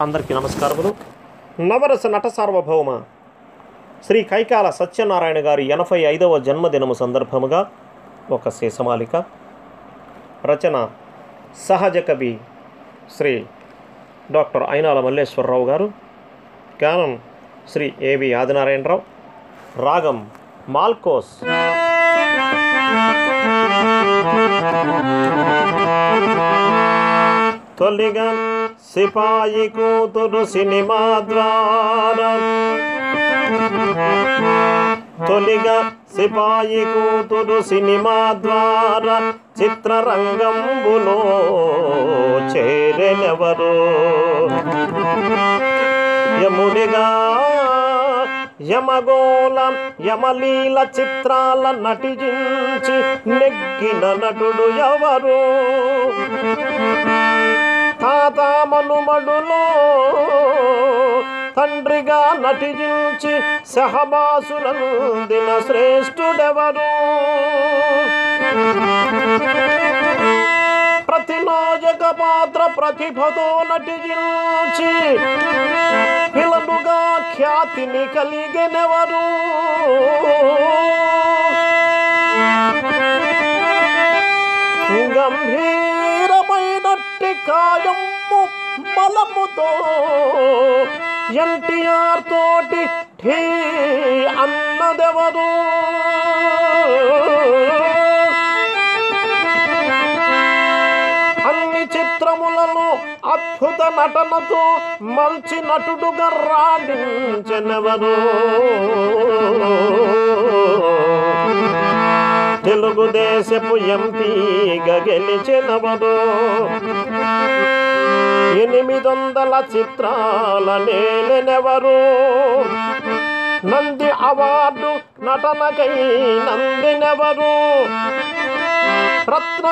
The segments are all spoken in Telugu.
అందరికీ నమస్కారములు. నవరస నట సార్వభౌమ శ్రీ కైకాల సత్యనారాయణ గారి ఎనభై ఐదవ జన్మదినము సందర్భముగా ఒక శేషమాలిక రచన సహజ కవి శ్రీ డాక్టర్ అయినాల మల్లేశ్వరరావు గారు గానం శ్రీ ఏవి ఆదినారాయణరావు రాగం మాల్కోస్. తొలిగా సిపాయి కూతురు సినిమా ద్వారా. తొలిగా సిపాయి కూతురు సినిమా ద్వారా చిత్రరంగంబులో చేరెనెవరు? యముడిగా యమగోళం యమలీల చిత్రాల నటించి నెగ్గిన నటుడు ఎవరు? తాత మనుమడులో తండ్రిగా నటించి సహబాసులందిన శ్రేష్ఠుడెవరు? ప్రతినాయక పాత్ర ప్రతిభతో నటించి పిలలుగా ఖ్యాతిని కలిగినెవరు? గంభీర కాయము బలముతో ఎన్టీఆర్ తోటి ఠీ అన్నదెవరు? అన్ని చిత్రములలో అద్భుత నటనతో మంచి నటుడుగా రాణించెనెవరు? తెలుగుదేశపు ఎంపీగా గెలిచినవరు ఎనిమిది వందల చిత్రాల నేలెనెవరు? నంది అవార్డు నటనకై నందినెవరు? రత్న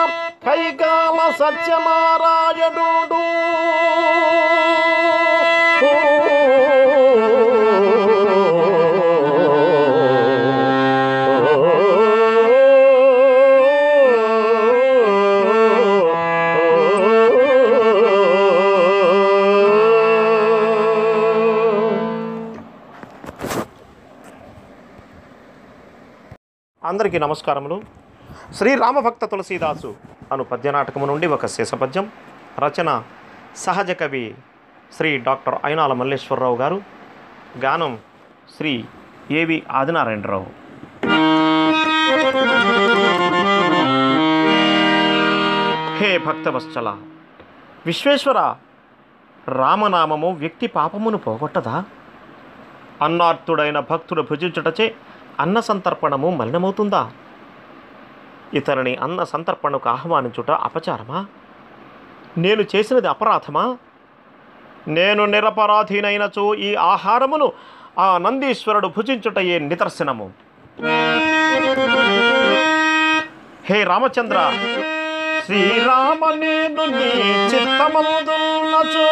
కైకాల సత్యనారాయణుడు. అందరికీ నమస్కారములు. శ్రీరామభక్త తులసీదాసు అను పద్యనాటకము నుండి ఒక శేషపద్యం రచన సహజ కవి శ్రీ డాక్టర్ అయినాల మల్లేశ్వరరావు గారు. గానం శ్రీ ఏవి ఆదినారాయణరావు. హే భక్తవత్సల విశ్వేశ్వర రామనామము వ్యక్తి పాపమును పోగొట్టదా? అన్నార్తుడైన భక్తుడు భుజించుటచే అన్న సంతర్పణము మలినమవుతుందా? ఇతరుని అన్న సంతర్పణకు ఆహ్వానించుట అపచారమా? నేను చేసినది అపరాధమా? నేను నిరపరాధీనైనచో ఈ ఆహారమును ఆ నందీశ్వరుడు భుజించుటయే నిదర్శనము. హే రామచంద్ర! శ్రీరామ నేను నీ చిత్తమందున్నచో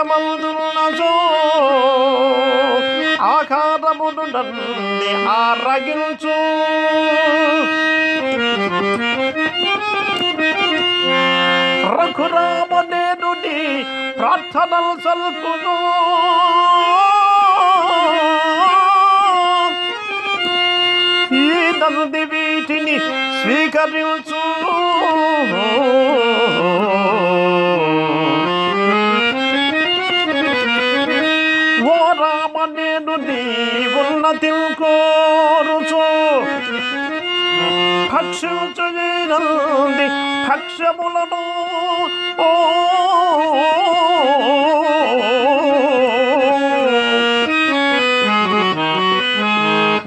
చిత్తమందున్నచో ఆకారమును నంది ఆరగించు. రఘురామ నేను నీ ప్రార్థనలు సల్పును ఈ నంది వీటిని స్వీకరించు. ఉన్నతి కోరుచు భక్షించునంది భక్ష్యములను ఓ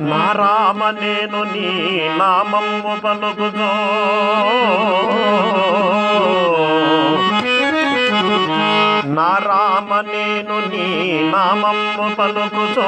నా రామ నేను నీ నామము పలుకుచో నా రామ నేను నీ నామము పలుకుతో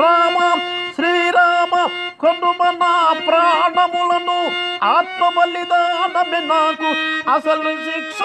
రామ శ్రీరామ కొనుమ నా ప్రాణములను ఆత్మ బలిదానమే నాకు అసలు శిక్ష.